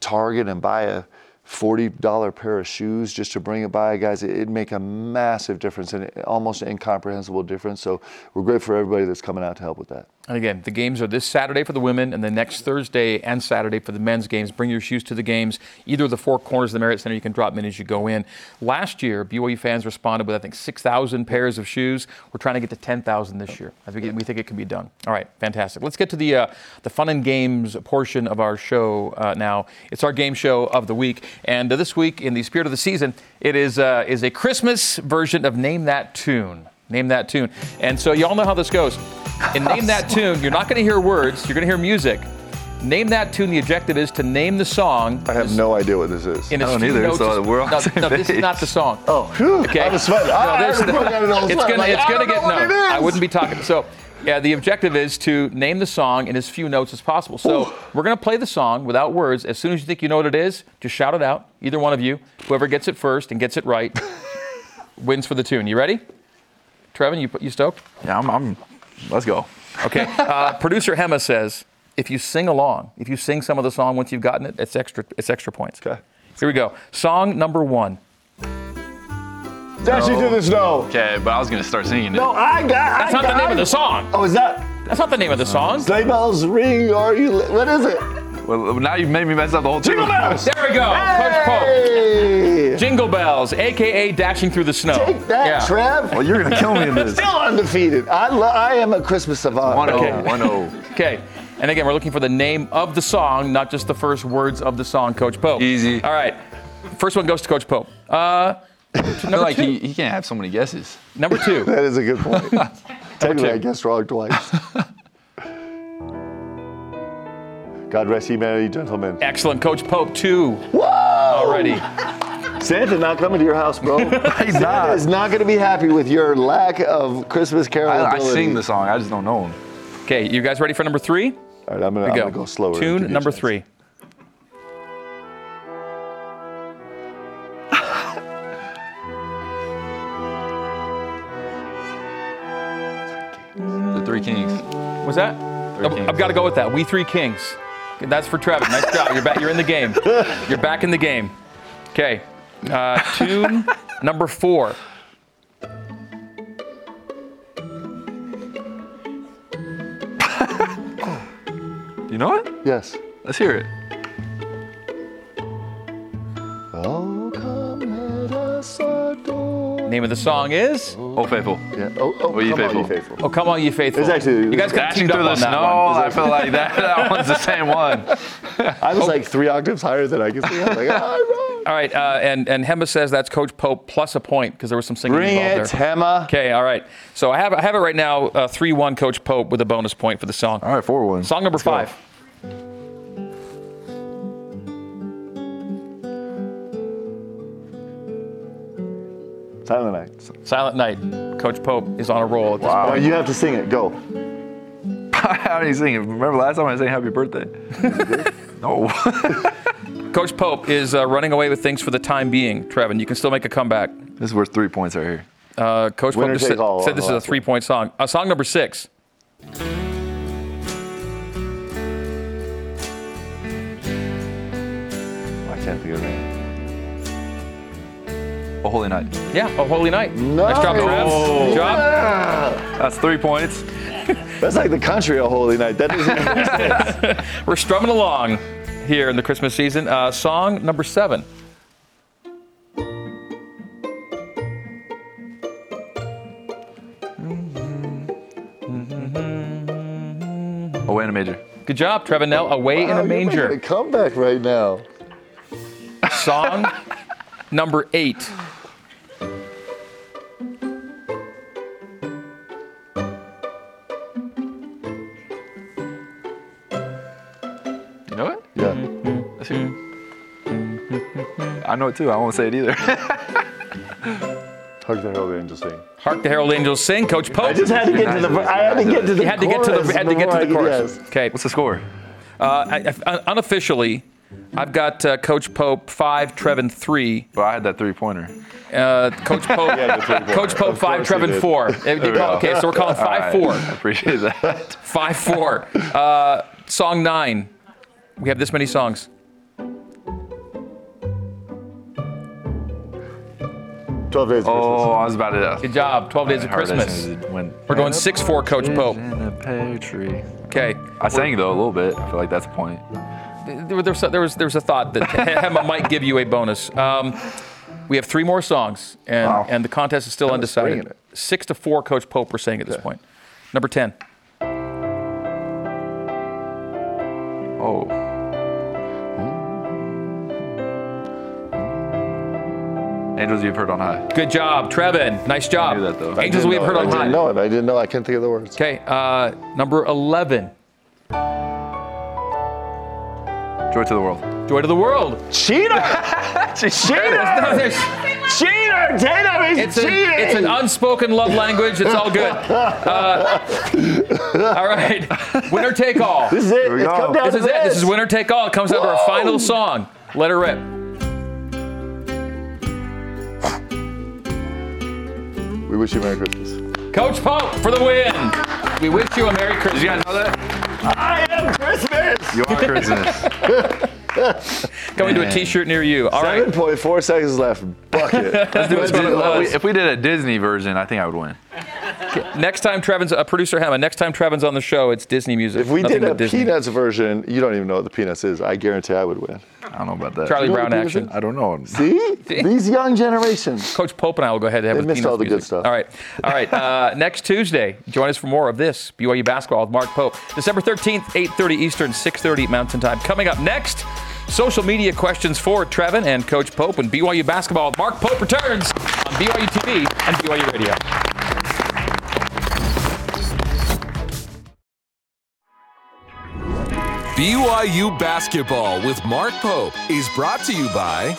Target and buy a $40 pair of shoes just to bring it by, guys, it- it'd make a massive difference and almost incomprehensible difference. So we're grateful for everybody that's coming out to help with that. And again, the games are this Saturday for the women and the next Thursday and Saturday for the men's games. Bring your shoes to the games. Either the four corners of the Marriott Center, you can drop them in as you go in. Last year, BYU fans responded with, I think, 6,000 pairs of shoes. We're trying to get to 10,000 this year. I think, we think it can be done. All right, fantastic. Let's get to the, uh, the fun and games portion of our show uh, now. It's our game show of the week. And uh, this week, in the spirit of the season, it is, uh, is a Christmas version of Name That Tune. Name that tune. And so you all know how this goes. In Name That Tune, you're not going to hear words, you're going to hear music. Name that tune. The objective is to name the song. I have no idea what this is. In a I don't few either, notes. so we're on no, the same no, this is not the song. Oh, phew, Okay. I was sweating. No, I there's had the- it it's gonna, Like, it's I gonna get no. I wouldn't be talking. So, yeah, the objective is to name the song in as few notes as possible. So we're gonna play the song without words. As soon as you think you know what it is, just shout it out. Either one of you, whoever gets it first and gets it right, wins for the tune. You ready? Trevin, you you stoked? Yeah, I'm. I'm let's go. Okay. Uh, producer Hema says if you sing along, if you sing some of the song once you've gotten it, it's extra. It's extra points. Okay. Here we go. Song number one. Dashing through the snow. Okay, but I was gonna start singing it. No, I got. That's not the name of the song. Oh, is that That's not the name of the song. sleigh bells ring? Are you? What is it? Well, now you've made me mess up the whole tune. Jingle bells. There we go. Coach Pope. Jingle bells, aka dashing through the snow. Take that, Yeah. Trev. Well, you're gonna kill me in this. Still undefeated. I, lo- I am a Christmas savant. 1 Okay. 1 0. Okay. And again, we're looking for the name of the song, not just the first words of the song, Coach Pope. Easy. All right. First one goes to Coach Pope. Uh, I feel number like two. he, he can't have so many guesses. Number two. That is a good point. Technically, I two. guessed wrong twice. God rest ye merry gentlemen. Excellent, Coach Pope. Two Whoa! already. Santa not coming to your house, bro. He's Santa not. is not going to be happy with your lack of Christmas carol I, I ability. sing the song. I just don't know him. Okay, you guys ready for number three? All right, I'm going Here we to go slower. to give you Tune number chance. three. The Three Kings. Was that? Three I've, I've got to go with that. We Three Kings. Okay, That's for Trevor. Nice job. You're back. You're in the game. You're back in the game. Okay. Uh, tune number four. You know it? Yes. Let's hear it. Oh, come let us adore. Name of the song is Oh, faithful. Yeah. Oh, oh, Oh, ye come on, faithful. ye faithful. Oh Come On You Faithful. It's actually- you guys got Dashing teamed up through the on that snow. one. I feel like that, that one's the same one. I was like three octaves higher than I could see. I was like, oh, All right, uh, and and Hema says that's Coach Pope plus a point because there was some singing Bring involved it, there. Hema. Okay, all right. So I have I have it right now, uh, three one Coach Pope with a bonus point for the song. All right, 4 1. Song number five. Silent night. Silent Night. Coach Pope is on a roll at this Oh, you have to sing it. Go. How do you sing it? Remember last time I sang happy birthday? no. Coach Pope is uh, running away with things for the time being. Trevin, you can still make a comeback. this is worth three points right here. Uh, Coach Winner Pope just said, said this is a three-point song. Uh, song number six. I can't think of it. A holy night. Yeah, a holy night. Nice job, Trev. Good job. That's three points. That's like the country A Holy Night. That doesn't even. We're strumming along here in the Christmas season. Uh, song number seven. Away in a major. Good job, Trevin Knell. Away in Wow, a you're making manger. a comeback right now. Song number eight. I know it too. I won't say it either. Hark the Herald Angels sing. Hark the Herald Angels Sing. Coach Pope. I just had to get to the. I had to get to the. you had to get to the had to get to the before chorus. Okay. What's the score? Uh, I, I, unofficially, I've got uh, Coach Pope five, Trevin three. Well, I had that three pointer. Uh, Coach Pope, Yeah, the three-pointer. Coach Pope Of five, Trevin did. four. Okay, so we're calling five four. I appreciate that. Five four. Uh, song nine. We have this many songs. Twelve days. of Oh, I was about to. Good job. Twelve days of Christmas. We're going six four, Coach Pope. In a pear tree. Okay. I sang though a little bit. I feel like that's a point. There, was- there was there was a thought that Hema might give you a bonus. Um, we have three more songs, and Wow. and the contest is still Kinda undecided. it. Six to four, Coach Pope. We're saying at this point. Number ten. Oh. Angels you've heard on high. Good job, Trevin. Nice job. I knew that, though. I Angels didn't we have know heard it. on I high. didn't know it. I didn't know. I can't think of the words. Okay, uh, number 11, Joy to the world. Joy to the World. Cheater! Cheater! No, there's- Cheater! Tatum is it's, a, cheating! it's an unspoken love language. It's all good. Uh, all right, winner take all. this is it. we It's go. come down This to is it. This is winner take all. It comes down to our final song. Let her rip. We wish you a Merry Christmas. Coach Pope for the win. We wish you a Merry Christmas. Did you guys know that? I am Christmas! You are Christmas. Coming to a T-shirt near you. All right. 7.4 seconds left. Bucket. Let's do Let's it. If we did a Disney version, I think I would win. Next time Trevin's uh, producer Hema. Next time Trevin's on the show, it's Disney music. If we Nothing did a but Disney. Peanuts version, you don't even know what the Peanuts is. I guarantee I would win. I don't know about that. Charlie You know Brown action. I don't know. See? These young generations. Coach Pope and I will go ahead and have They the missed all the good stuff. All right, all right. Uh, next Tuesday, join us for more of this BYU basketball with Mark Pope. December 13th, 8:30 Eastern, 6:30 Mountain Time. Coming up next, social media questions for Trevin and Coach Pope and BYU basketball. Mark Pope returns on BYU TV and BYU Radio. BYU Basketball with Mark Pope is brought to you by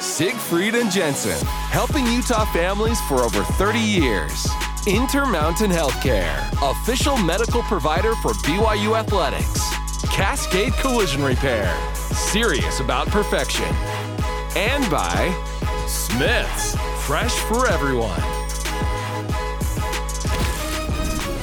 Siegfried and Jensen, helping Utah families for over 30 years. Intermountain Healthcare, official medical provider for BYU Athletics. Cascade Collision Repair, serious about perfection. And by Smith's, fresh for everyone.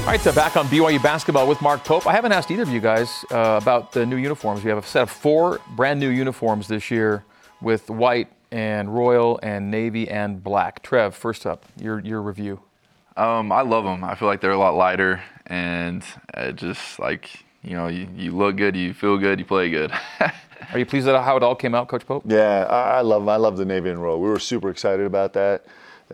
All right, so back on BYU basketball with Mark Pope. I haven't asked either of you guys uh, about the new uniforms. We have a set of four brand new uniforms this year with white and royal and navy and black. Trev, first up, your your review. Um, I love them. I feel like they're a lot lighter and uh, just like you know, you, you look good, you feel good, you play good. Are you pleased with how it all came out, Coach Pope? Yeah, I, I love 'em. I love the Navy and Royal. We were super excited about that.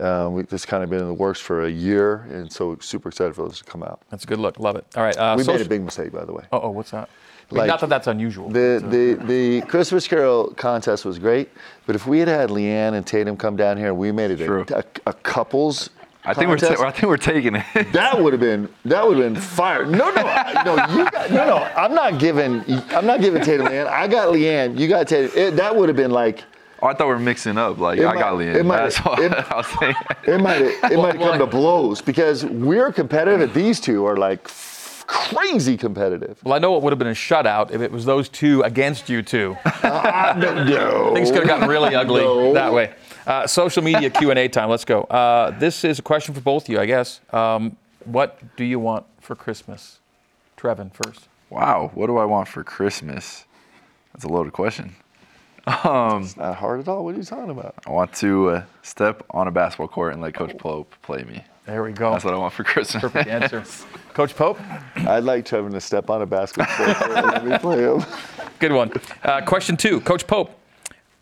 Um, we, this kind of been in the works for a year, and so super excited for this to come out. That's a good look. Love it. All right. Uh, We made a big mistake, by the way. Uh oh, what's that? I mean, not that that's unusual. The, the, the Christmas Carol contest was great, but if we had had Leanne and Tatum come down here and we made it a, a, a couples I think we're ta- I think we're taking it. that would have been that would have been fire. No, no, I- no, you got, no, no. I'm not giving I'm not giving Tatum Leanne. I got Leanne. You got Tatum. It, that would have been like oh, I thought we were mixing up. Like It I might- got it Leanne. might- That's what it- I was saying. it might it might have come to blows because we're competitive. and These two are like f- crazy competitive. well, I know it would have been a shutout if it was those two against you two. Ah, no, no. Things could have gotten really ugly No. that way. Uh, social media Q and A time. Let's go. Uh, this is a question for both of you, I guess. Um, what do you want for Christmas? Trevin first. Wow, what do I want for Christmas? That's a loaded question. It's not hard at all. What are you talking about? I want to uh, step on a basketball court and let Coach Pope play me. There we go. That's what I want for Christmas. Perfect answer. Coach Pope, I'd like to Trevor to step on a basketball court and let me play him. good one. Uh, question two, Coach Pope,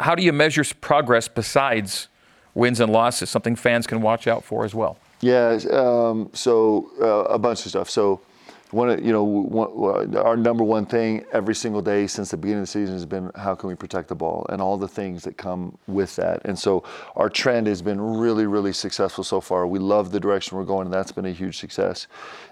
how do you measure progress besides wins and losses? Something fans can watch out for as well. Yeah, um, so uh, a bunch of stuff. So, one, you know, one, our number one thing every single day since the beginning of the season has been how can we protect the ball and all the things that come with that. And so, our trend has been really, really successful so far. We love the direction we're going, and that's been a huge success.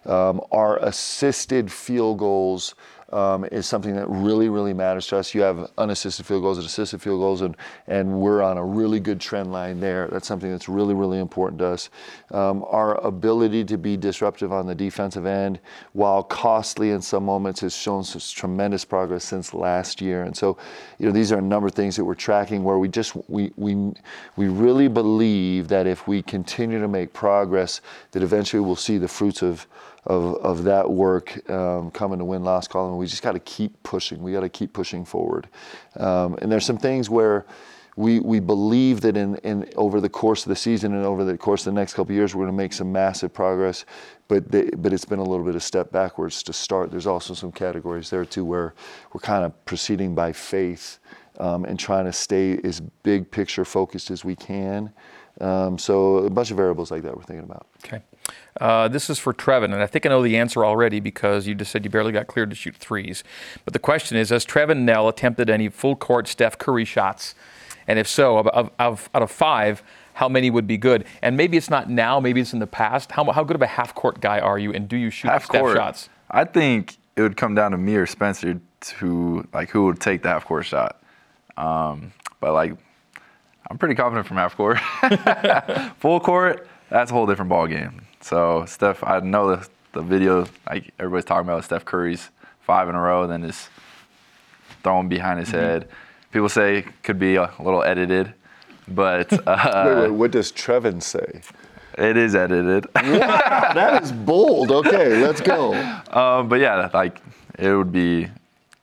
Um, our assisted field goals um, is something that really, really matters to us. You have unassisted field goals and assisted field goals, and, and we're on a really good trend line there. That's something that's really, really important to us. Um, our ability to be disruptive on the defensive end, while costly in some moments, has shown tremendous progress since last year. And so, you know, these are a number of things that we're tracking where we just we we we really believe that if we continue to make progress, that eventually we'll see the fruits of of, of that work um, coming to win loss column. We just got to keep pushing. We got to keep pushing forward. Um, and there's some things where we, we believe that in, in over the course of the season and over the course of the next couple years, we're going to make some massive progress. But the, but it's been a little bit of a step backwards to start. There's also some categories there too where we're kind of proceeding by faith um, and trying to stay as big picture focused as we can. Um, so a bunch of variables like that we're thinking about. Okay. Uh, this is for Trevin, and I think I know the answer already because you just said you barely got cleared to shoot threes. But the question is Has Trevin Knell attempted any full court Steph Curry shots? And if so, of, of, of, out of five, how many would be good? And maybe it's not now, maybe it's in the past. How, how good of a half court guy are you, and do you shoot half Steph court shots? I think it would come down to me or Spencer to like who would take the half court shot. Um, but like, I'm pretty confident from half court. Full court, that's a whole different ball game. So Steph, I know the, the video like everybody's talking about Steph Curry's five in a row, and then just throwing behind his head. People say could be a little edited, but uh, wait, wait, what does Trevin say? it is edited. that is bold. Okay, let's go. Um, but yeah, like it would be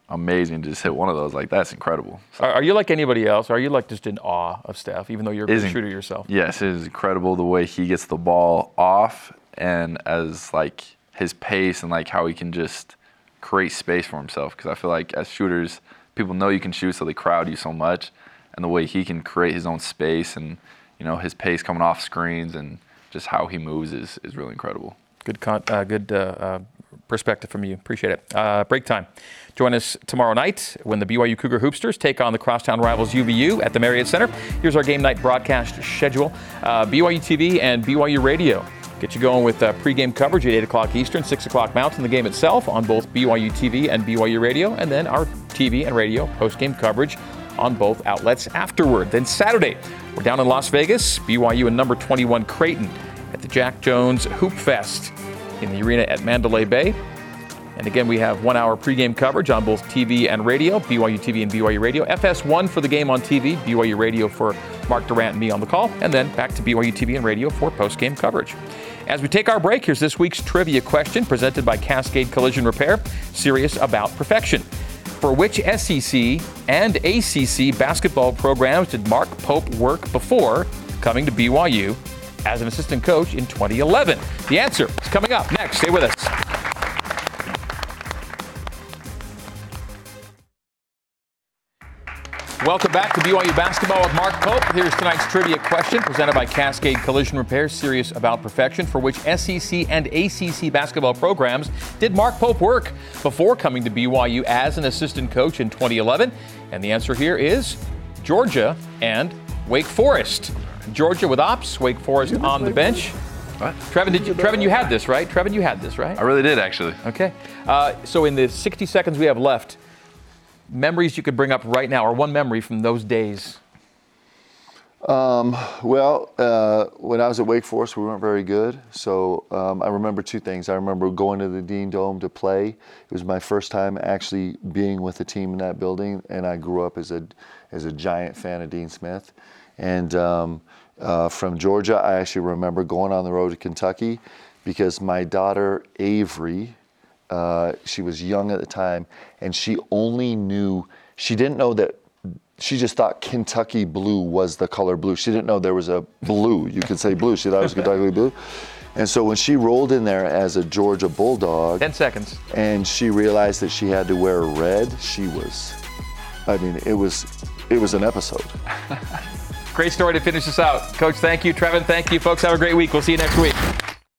amazing to just hit one of those. Like that's incredible. So, Are, are you like anybody else? Are you like just in awe of Steph, even though you're a shooter yourself? yes, it is incredible the way he gets the ball off and as like his pace and like how he can just create space for himself. Because I feel like as shooters, people know you can shoot, so they crowd you so much, and the way he can create his own space and you know his pace coming off screens and just how he moves is is really incredible. Good, con- uh, good uh, uh, perspective from you. Appreciate it. Uh, break time. Join us tomorrow night when the BYU Cougar Hoopsters take on the crosstown rivals UVU at the Marriott Center. Here's our game night broadcast schedule. Uh, BYU TV and BYU Radio get you going with uh, pregame coverage at 8 o'clock Eastern, 6 o'clock Mountain. The game itself on both BYU TV and BYU Radio, and then our TV and radio postgame coverage on both outlets afterward. Then Saturday, we're down in Las Vegas, BYU and number 21 Creighton at the Jack Jones Hoop Fest in the arena at Mandalay Bay. And again, we have one hour pregame coverage on both TV and radio, BYU TV and BYU Radio. FS1 for the game on TV, BYU Radio for Mark Durrant and me on the call, and then back to BYU TV and radio for postgame coverage. As we take our break, here's this week's trivia question presented by Cascade Collision Repair, serious about perfection. For which SEC and ACC basketball programs did Mark Pope work before coming to BYU as an assistant coach in 2011? The answer is coming up next. Stay with us. Welcome back to BYU Basketball with Mark Pope. Here's tonight's trivia question presented by Cascade Collision Repair, serious about perfection. For which SEC and ACC basketball programs did Mark Pope work before coming to BYU as an assistant coach in 2011? And the answer here is Georgia and Wake Forest. Georgia with ops, Wake Forest on the bench. What? Trevin, did you, Trevin, you had this, right? Trevin, you had this, right? I really did actually. Okay. Uh, so in the 60 seconds we have left, memories you could bring up right now, or one memory from those days. Well, uh, when I was at Wake Forest, we weren't very good. So um, I remember two things. I remember going to the Dean Dome to play. It was my first time actually being with a team in that building, and I grew up as a as a giant fan of Dean Smith. And um, uh, from Georgia, I actually remember going on the road to Kentucky because my daughter Avery Uh, she was young at the time, and she only knew, she didn't know that, she just thought Kentucky blue was the color blue. She didn't know there was a blue. You could say blue. She thought it was Kentucky blue. And so when she rolled in there as a Georgia Bulldog, 10 seconds. and she realized that she had to wear red, she was, I mean, it was, it was an episode. Great story to finish us out. Coach, thank you. Trevin, thank you. Folks, have a great week. We'll see you next week.